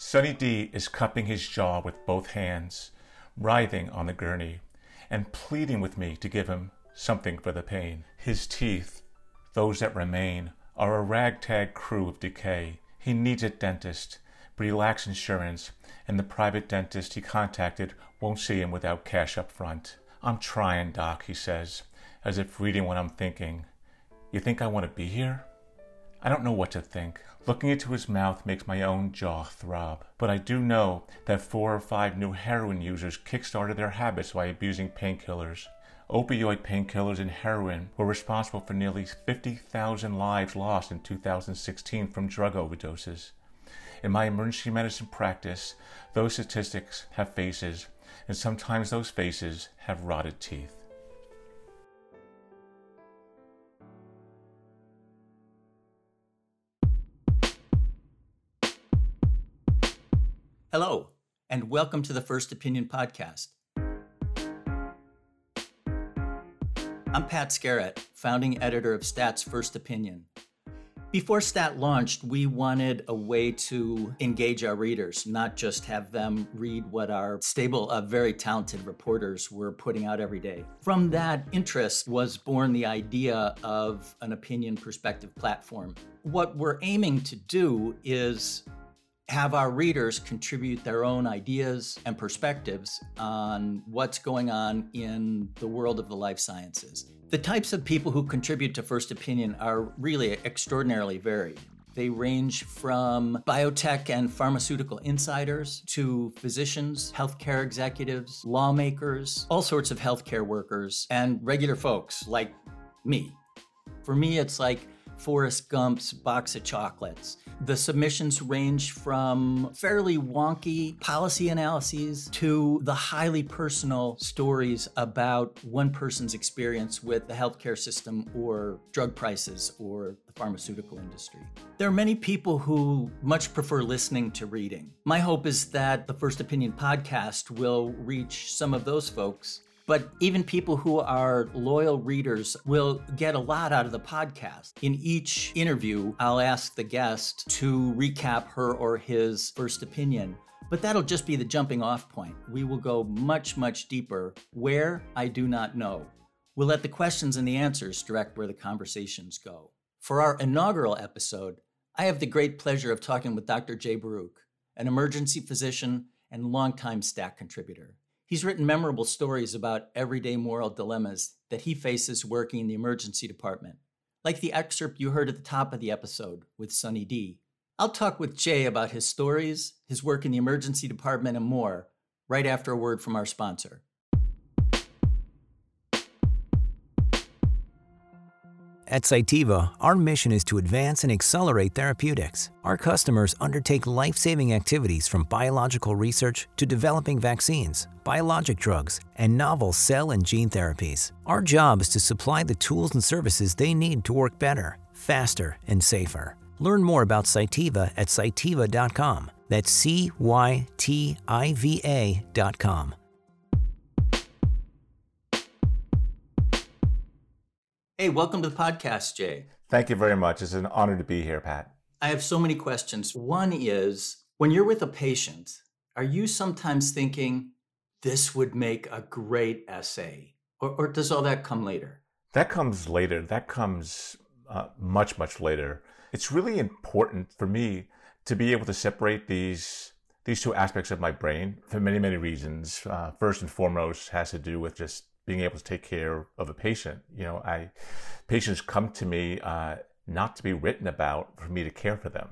Sonny D is cupping his jaw with both hands, writhing on the gurney, and pleading with me to give him something for the pain. His teeth, those that remain, are a ragtag crew of decay. He needs a dentist, but he lacks insurance, and the private dentist he contacted won't see him without cash up front. I'm trying, Doc, he says, as if reading what I'm thinking. You think I want to be here? I don't know what to think. Looking into his mouth makes my own jaw throb. But I do know that four or five new heroin users kickstarted their habits by abusing painkillers. Opioid painkillers and heroin were responsible for nearly 50,000 lives lost in 2016 from drug overdoses. In my emergency medicine practice, those statistics have faces, and sometimes those faces have rotted teeth. Hello, and welcome to the First Opinion Podcast. I'm Pat Skerrett, founding editor of Stat's First Opinion. Before Stat launched, we wanted a way to engage our readers, not just have them read what our stable of very talented reporters were putting out every day. From that interest was born the idea of an opinion perspective platform. What we're aiming to do is have our readers contribute their own ideas and perspectives on what's going on in the world of the life sciences. The types of people who contribute to First Opinion are really extraordinarily varied. They range from biotech and pharmaceutical insiders to physicians, healthcare executives, lawmakers, all sorts of healthcare workers, and regular folks like me. For me, it's like Forrest Gump's box of chocolates. The submissions range from fairly wonky policy analyses to the highly personal stories about one person's experience with the healthcare system or drug prices or the pharmaceutical industry. There are many people who much prefer listening to reading. My hope is that the First Opinion podcast will reach some of those folks but even people who are loyal readers will get a lot out of the podcast. In each interview, I'll ask the guest to recap her or his first opinion. But that'll just be the jumping off point. We will go much, much deeper. Where? I do not know. We'll let the questions and the answers direct where the conversations go. For our inaugural episode, I have the great pleasure of talking with Dr. Jay Baruch, an emergency physician and longtime STAT contributor. He's written memorable stories about everyday moral dilemmas that he faces working in the emergency department, like the excerpt you heard at the top of the episode with Sonny D. I'll talk with Jay about his stories, his work in the emergency department, and more right after a word from our sponsor. At Cytiva, our mission is to advance and accelerate therapeutics. Our customers undertake life saving activities from biological research to developing vaccines, biologic drugs, and novel cell and gene therapies. Our job is to supply the tools and services they need to work better, faster, and safer. Learn more about Cytiva at cytiva.com. That's C Y T I V A.com. Hey, welcome to the podcast, Jay. Thank you very much. It's an honor to be here, Pat. I have so many questions. One is when you're with a patient, are you sometimes thinking, this would make a great essay? Or, or does all that come later? That comes later. That comes uh, much, much later. It's really important for me to be able to separate these these two aspects of my brain for many, many reasons. Uh, first and foremost has to do with just being able to take care of a patient. You know, I patients come to me uh, not to be written about for me to care for them.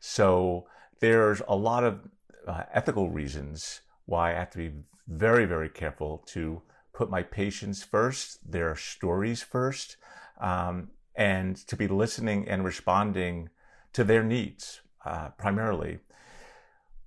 So there's a lot of uh, ethical reasons why I have to be very, very careful to put my patients first, their stories first, um, and to be listening and responding to their needs uh, primarily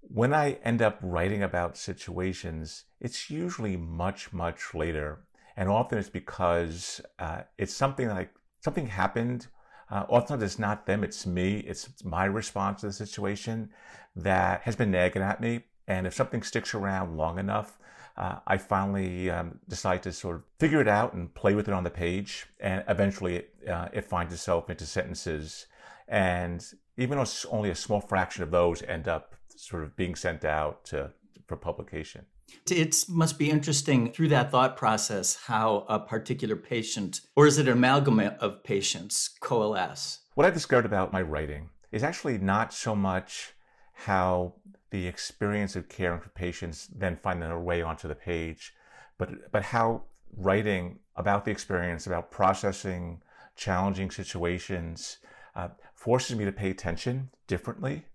when I end up writing about situations, it's usually much, much later. And often it's because uh, it's something like something happened. Uh, often it's not them, it's me. It's my response to the situation that has been nagging at me. And if something sticks around long enough, uh, I finally um, decide to sort of figure it out and play with it on the page. And eventually it, uh, it finds itself into sentences. And even though only a small fraction of those end up sort of being sent out to, for publication. It must be interesting through that thought process how a particular patient, or is it an amalgam of patients, coalesce? What I discovered about my writing is actually not so much how the experience of caring for patients then find their way onto the page, but but how writing about the experience, about processing challenging situations, uh, forces me to pay attention differently.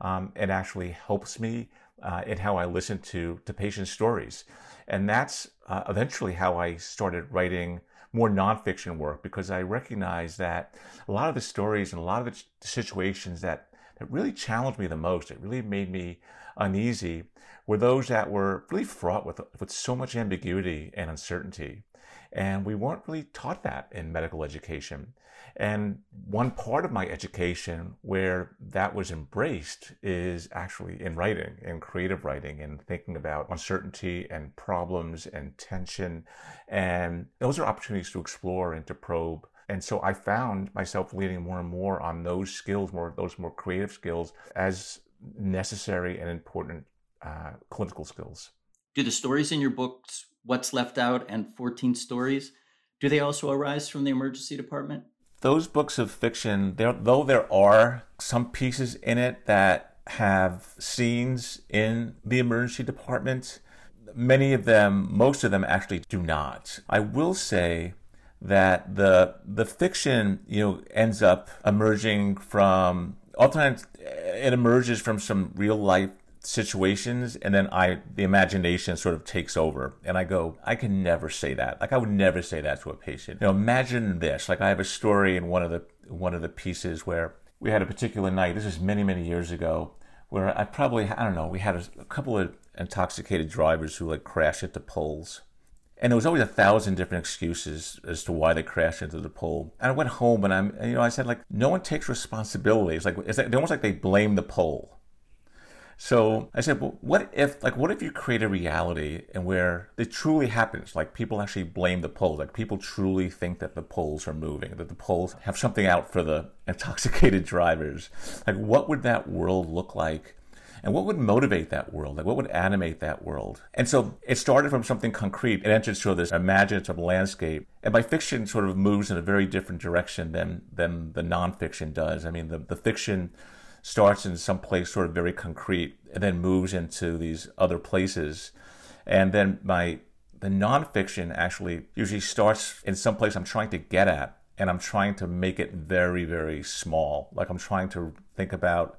Um, it actually helps me uh, in how I listen to to patient stories, and that's uh, eventually how I started writing more nonfiction work because I recognized that a lot of the stories and a lot of the situations that that really challenged me the most, it really made me uneasy, were those that were really fraught with with so much ambiguity and uncertainty. And we weren't really taught that in medical education. And one part of my education where that was embraced is actually in writing, in creative writing, and thinking about uncertainty and problems and tension. And those are opportunities to explore and to probe. And so I found myself leaning more and more on those skills, more those more creative skills, as necessary and important uh, clinical skills. Do the stories in your books What's Left Out and 14 Stories, do they also arise from the emergency department? Those books of fiction, though there are some pieces in it that have scenes in the emergency department, many of them, most of them actually do not. I will say that the the fiction, you know, ends up emerging from oftentimes it emerges from some real life situations and then I the imagination sort of takes over and I go I can never say that like I would never say that to a patient you know imagine this like I have a story in one of the one of the pieces where we had a particular night this is many many years ago where I probably I don't know we had a, a couple of intoxicated drivers who like crashed into poles and there was always a thousand different excuses as to why they crashed into the pole. And I went home and I'm, you know, I said like, no one takes responsibility. It's like it's like, almost like they blame the pole. So I said, well, what if, like, what if you create a reality and where it truly happens? Like, people actually blame the poles. Like, people truly think that the poles are moving, that the poles have something out for the intoxicated drivers. Like, what would that world look like? And what would motivate that world? Like, what would animate that world? And so it started from something concrete. It entered sort of this imaginative landscape. And my fiction sort of moves in a very different direction than, than the nonfiction does. I mean, the, the fiction starts in some place sort of very concrete and then moves into these other places. And then my the nonfiction actually usually starts in some place I'm trying to get at and I'm trying to make it very, very small. Like I'm trying to think about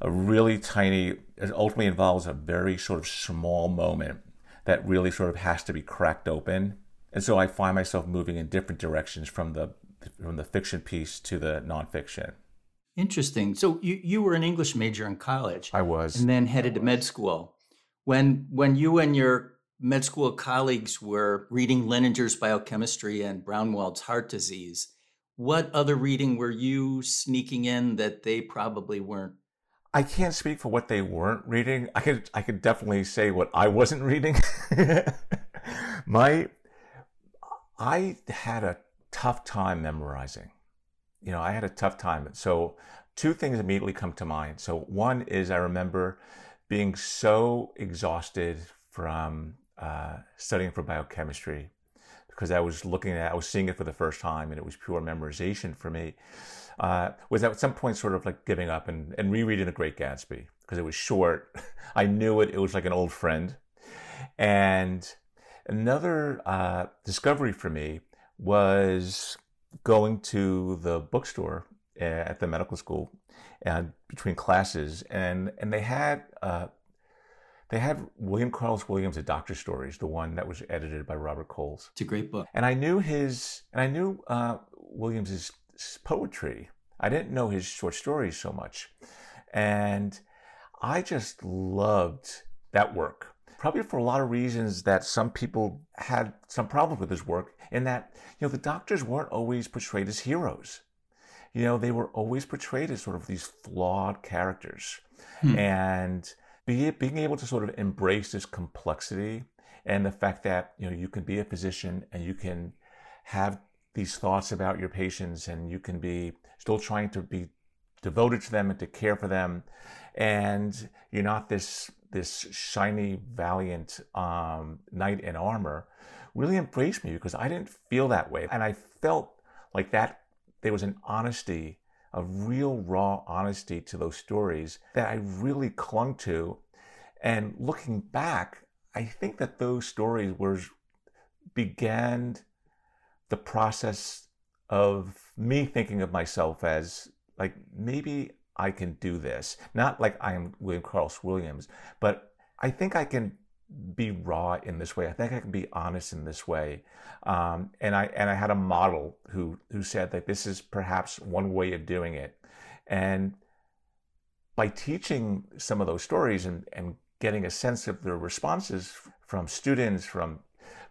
a really tiny, it ultimately involves a very sort of small moment that really sort of has to be cracked open. And so I find myself moving in different directions from the from the fiction piece to the nonfiction. Interesting. So you, you were an English major in college. I was. And then headed to med school. When when you and your med school colleagues were reading Lehninger's biochemistry and Braunwald's heart disease, what other reading were you sneaking in that they probably weren't? I can't speak for what they weren't reading. I could I could definitely say what I wasn't reading. My I had a tough time memorizing you know, I had a tough time. So two things immediately come to mind. So one is I remember being so exhausted from uh, studying for biochemistry because I was looking at, I was seeing it for the first time, and it was pure memorization for me. Uh, was at some point sort of like giving up and, and rereading The Great Gatsby because it was short. I knew it; it was like an old friend. And another uh, discovery for me was going to the bookstore eh, at the medical school and between classes and and they had uh, they had William Carlos Williams' A Doctor Stories, the one that was edited by Robert Coles. It's a great book. And I knew his and I knew uh, Williams's poetry. I didn't know his short stories so much. And I just loved that work probably for a lot of reasons that some people had some problems with his work in that, you know, the doctors weren't always portrayed as heroes. You know, they were always portrayed as sort of these flawed characters. Hmm. And be, being able to sort of embrace this complexity and the fact that, you know, you can be a physician and you can have these thoughts about your patients and you can be still trying to be devoted to them and to care for them. And you're not this this shiny, valiant um, knight in armor. Really embraced me because I didn't feel that way, and I felt like that there was an honesty, a real raw honesty to those stories that I really clung to. And looking back, I think that those stories were began the process of me thinking of myself as like maybe I can do this. Not like I am William Carlos Williams, but I think I can be raw in this way. I think I can be honest in this way. Um, and I and I had a model who who said that this is perhaps one way of doing it. And by teaching some of those stories and, and getting a sense of the responses from students, from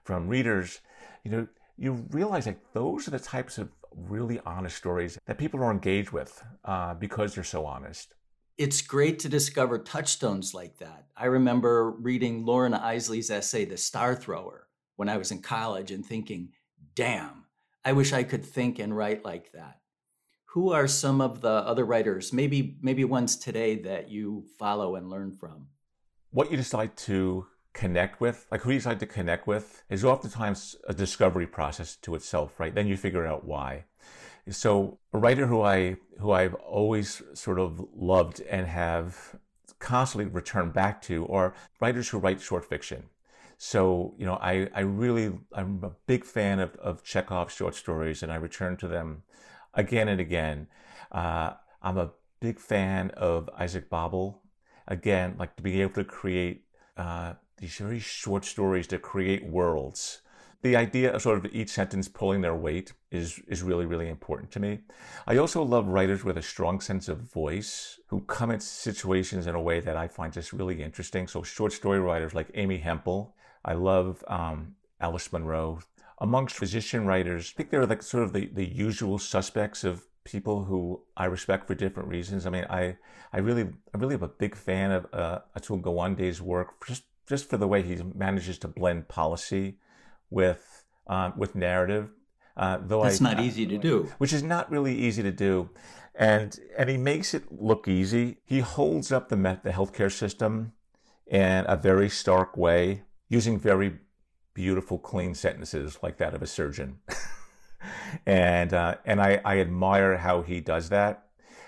from readers, you know, you realize like those are the types of really honest stories that people are engaged with uh, because they're so honest. It's great to discover touchstones like that. I remember reading Loren Eiseley's essay, The Star Thrower, when I was in college and thinking, damn, I wish I could think and write like that. Who are some of the other writers, maybe maybe ones today that you follow and learn from? What you decide to connect with, like who you decide to connect with, is oftentimes a discovery process to itself, right? Then you figure out why. So a writer who I who I've always sort of loved and have constantly returned back to are writers who write short fiction. So, you know, I, I really, I'm a big fan of, of Chekhov's short stories and I return to them again and again. Uh, I'm a big fan of Isaac Babel. Again, like to be able to create uh, these very short stories to create worlds. The idea of sort of each sentence pulling their weight is, is really, really important to me. I also love writers with a strong sense of voice who come at situations in a way that I find just really interesting. So short story writers like Amy Hempel. I love um, Alice Munro. Amongst physician writers, I think they're like sort of the, the usual suspects of people who I respect for different reasons. I mean, I, I really, I really am a big fan of uh, Atul Gawande's work just just for the way he manages to blend policy with uh, with narrative. Uh, though that's I, not easy to do, which is not really easy to do, and and he makes it look easy. He holds up the the healthcare system in a very stark way, using very beautiful, clean sentences like that of a surgeon. and uh, and I, I admire how he does that.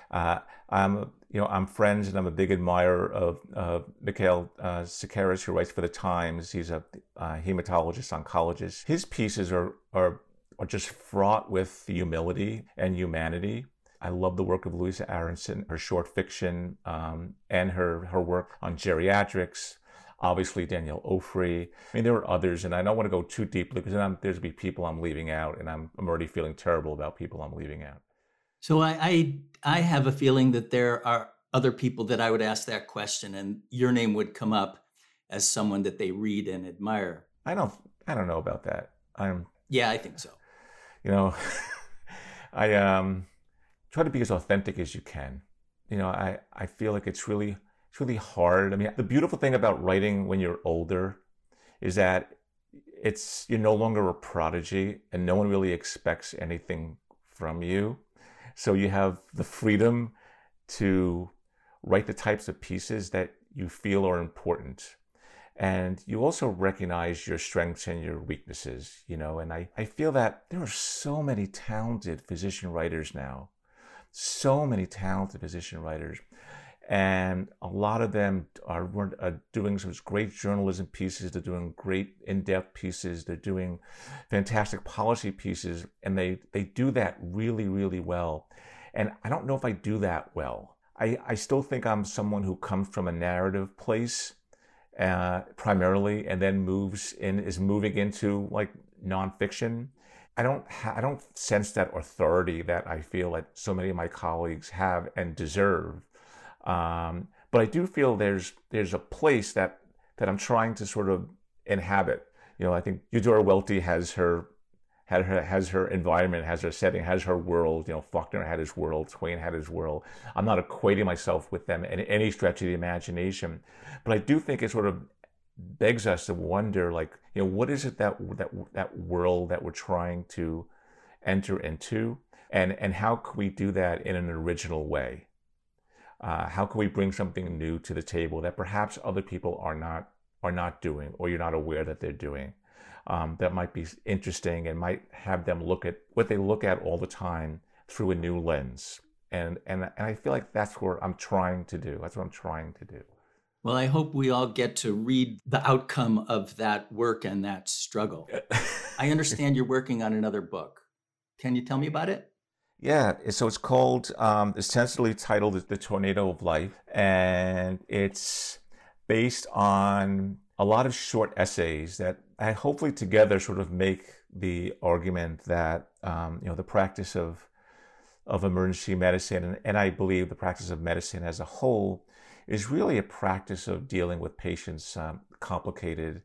Uh, I'm you know, I'm friends and I'm a big admirer of uh, Mikkael uh, who writes for the Times. He's a uh, hematologist, oncologist. His pieces are, are are just fraught with humility and humanity. I love the work of Louisa Aronson, her short fiction, um, and her her work on geriatrics. Obviously, Danielle Ofri. I mean, there are others, and I don't want to go too deeply because then there's be people I'm leaving out, and I'm I'm already feeling terrible about people I'm leaving out. So I, I, I have a feeling that there are other people that I would ask that question, and your name would come up as someone that they read and admire. I don't I don't know about that. I'm yeah, I think so. You know, I um try to be as authentic as you can. You know, I I feel like it's really it's really hard. I mean, the beautiful thing about writing when you're older is that it's you're no longer a prodigy and no one really expects anything from you. So you have the freedom to write the types of pieces that you feel are important. And you also recognize your strengths and your weaknesses, you know. And I, I feel that there are so many talented physician writers now, so many talented physician writers. And a lot of them are, are doing some great journalism pieces. They're doing great in-depth pieces. They're doing fantastic policy pieces, and they they do that really, really well. And I don't know if I do that well. I, I still think I'm someone who comes from a narrative place uh, primarily, and then moves in is moving into like nonfiction. I don't ha- I don't sense that authority that I feel that so many of my colleagues have and deserve. Um, but I do feel there's there's a place that that I'm trying to sort of inhabit. You know, I think Eudora Welty has her had her has her environment, has her setting, has her world. You know, Faulkner had his world, Twain had his world. I'm not equating myself with them in any stretch of the imagination, but I do think it sort of begs us to wonder, like, you know, what is it that that that world that we're trying to enter into, and and how can we do that in an original way? Uh, how can we bring something new to the table that perhaps other people are not are not doing, or you're not aware that they're doing? Um, that might be interesting and might have them look at what they look at all the time through a new lens. And and and I feel like that's where I'm trying to do. That's what I'm trying to do. Well, I hope we all get to read the outcome of that work and that struggle. I understand you're working on another book. Can you tell me about it? Yeah, so it's called, um, it's tentatively titled The Tornado of Life, and it's based on a lot of short essays that I hopefully together sort of make the argument that, um, you know, the practice of, of emergency medicine, and, and I believe the practice of medicine as a whole, is really a practice of dealing with patients' um, complicated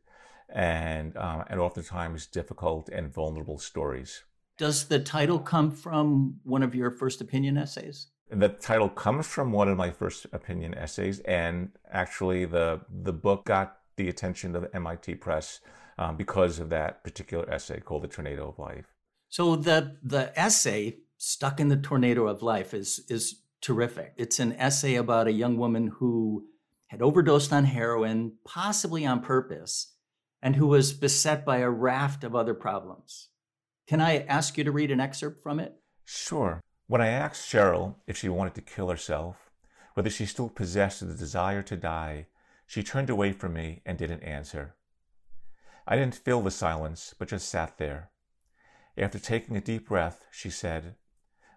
and um, and oftentimes difficult and vulnerable stories. Does the title come from one of your first opinion essays? The title comes from one of my first opinion essays, and actually, the the book got the attention of the MIT Press um, because of that particular essay called "The Tornado of Life." So the the essay "Stuck in the Tornado of Life" is is terrific. It's an essay about a young woman who had overdosed on heroin, possibly on purpose, and who was beset by a raft of other problems. Can I ask you to read an excerpt from it? Sure. When I asked Cheryl if she wanted to kill herself, whether she still possessed the desire to die, she turned away from me and didn't answer. I didn't fill the silence, but just sat there. After taking a deep breath, she said,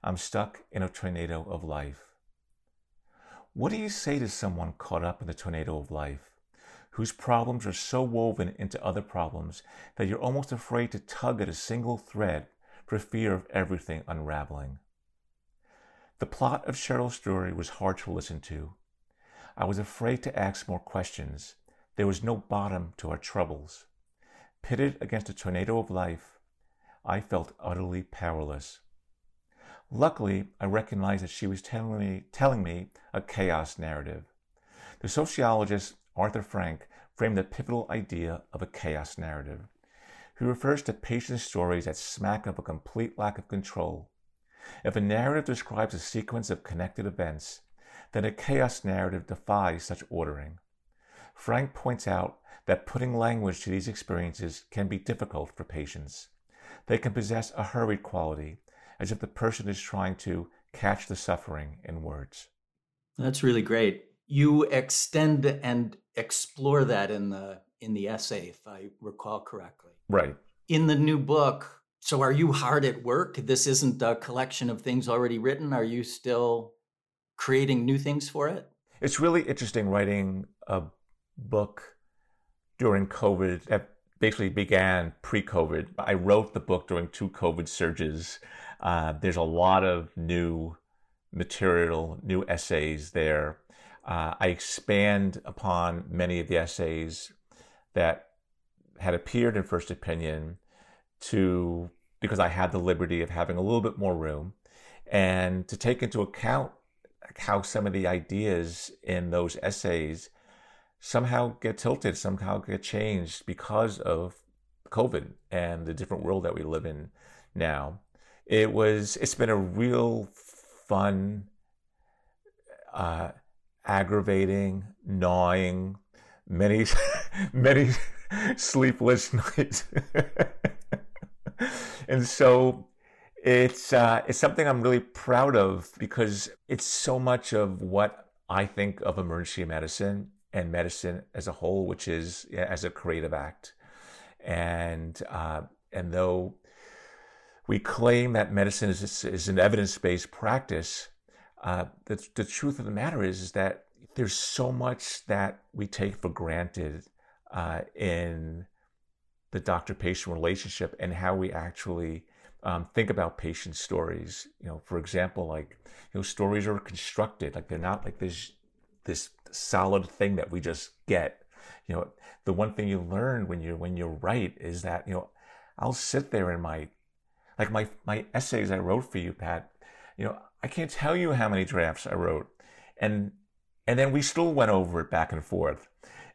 I'm stuck in a tornado of life. What do you say to someone caught up in the tornado of life, whose problems are so woven into other problems that you're almost afraid to tug at a single thread for fear of everything unraveling? The plot of Cheryl's story was hard to listen to. I was afraid to ask more questions. There was no bottom to our troubles. Pitted against a tornado of life, I felt utterly powerless. Luckily, I recognized that she was telling me, telling me a chaos narrative. The sociologist Arthur Frank framed the pivotal idea of a chaos narrative. He refers to patient stories that smack of a complete lack of control. If a narrative describes a sequence of connected events, then a chaos narrative defies such ordering. Frank points out that putting language to these experiences can be difficult for patients. They can possess a hurried quality, as if the person is trying to catch the suffering in words. That's really great. You extend and explore that in the in the essay, if I recall correctly. Right. In the new book, so are you hard at work? This isn't a collection of things already written. Are you still creating new things for it? It's really interesting writing a book during COVID that basically began pre COVID. I wrote the book during two COVID surges uh, there's a lot of new material, new essays there. Uh, I expand upon many of the essays that had appeared in First Opinion to because I had the liberty of having a little bit more room and to take into account how some of the ideas in those essays somehow get tilted, somehow get changed because of COVID and the different world that we live in now. It was it's been a real fun uh, aggravating gnawing many many sleepless nights and so it's uh, it's something I'm really proud of because it's so much of what I think of emergency medicine and medicine as a whole, which is as a creative act, and uh, and though we claim that medicine is, is an evidence-based practice. Uh, the, the truth of the matter is, is that there's so much that we take for granted uh, in the doctor-patient relationship and how we actually um, think about patient stories. You know, for example, like you know, stories are constructed like they're not like this this solid thing that we just get. You know, the one thing you learn when you when you write is that you know I'll sit there in my like my my essays I wrote for you, Pat. You know, I can't tell you how many drafts I wrote, and and then we still went over it back and forth,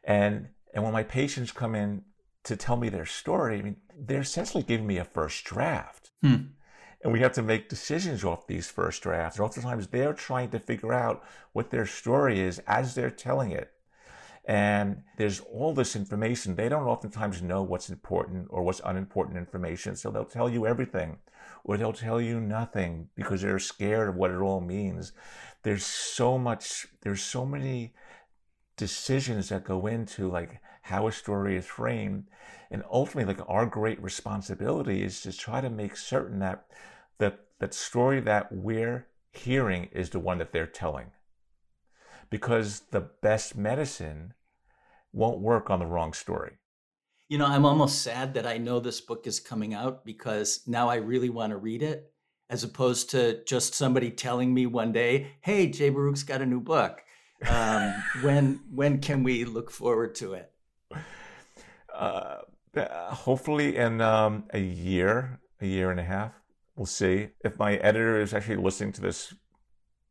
and and when my patients come in to tell me their story, I mean, they're essentially giving me a first draft. Hmm. and we have to make decisions off these first drafts. And oftentimes they're trying to figure out what their story is as they're telling it. And there's all this information. They don't oftentimes know what's important or what's unimportant information. So they'll tell you everything or they'll tell you nothing because they're scared of what it all means. There's so much, there's so many decisions that go into like how a story is framed. And ultimately, like our great responsibility is to try to make certain that that that story that we're hearing is the one that they're telling. Because the best medicine won't work on the wrong story. You know, I'm almost sad that I know this book is coming out because now I really want to read it, as opposed to just somebody telling me one day, "Hey, Jay Baruch's got a new book." Um, when when can we look forward to it? Uh, hopefully in um, a year, a year and a half. We'll see. If my editor is actually listening to this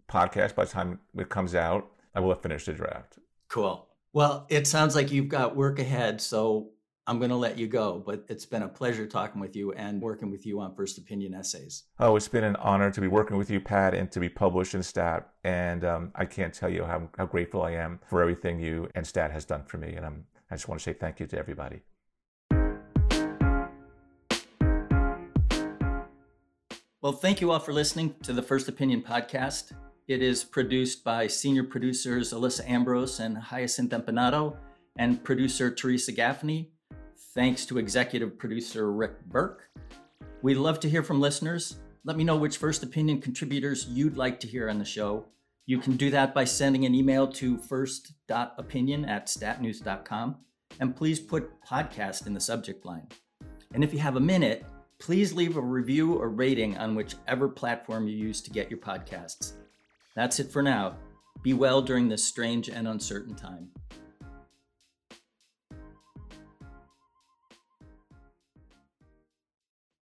podcast by the time it comes out, I will have finished the draft. Cool. Well, it sounds like you've got work ahead, so I'm going to let you go. But it's been a pleasure talking with you and working with you on First Opinion essays. Oh, it's been an honor to be working with you, Pat, and to be published in Stat. And um, I can't tell you how, how grateful I am for everything you and Stat has done for me. And I'm, I just want to say thank you to everybody. Well, thank you all for listening to the First Opinion podcast. It is produced by senior producers Alyssa Ambrose and Hyacinth Empinado and producer Theresa Gaffney. Thanks to executive producer Rick Berke. We'd love to hear from listeners. Let me know which First Opinion contributors you'd like to hear on the show. You can do that by sending an email to first.opinion at statnews.com. And please put podcast in the subject line. And if you have a minute, please leave a review or rating on whichever platform you use to get your podcasts. That's it for now. Be well during this strange and uncertain time.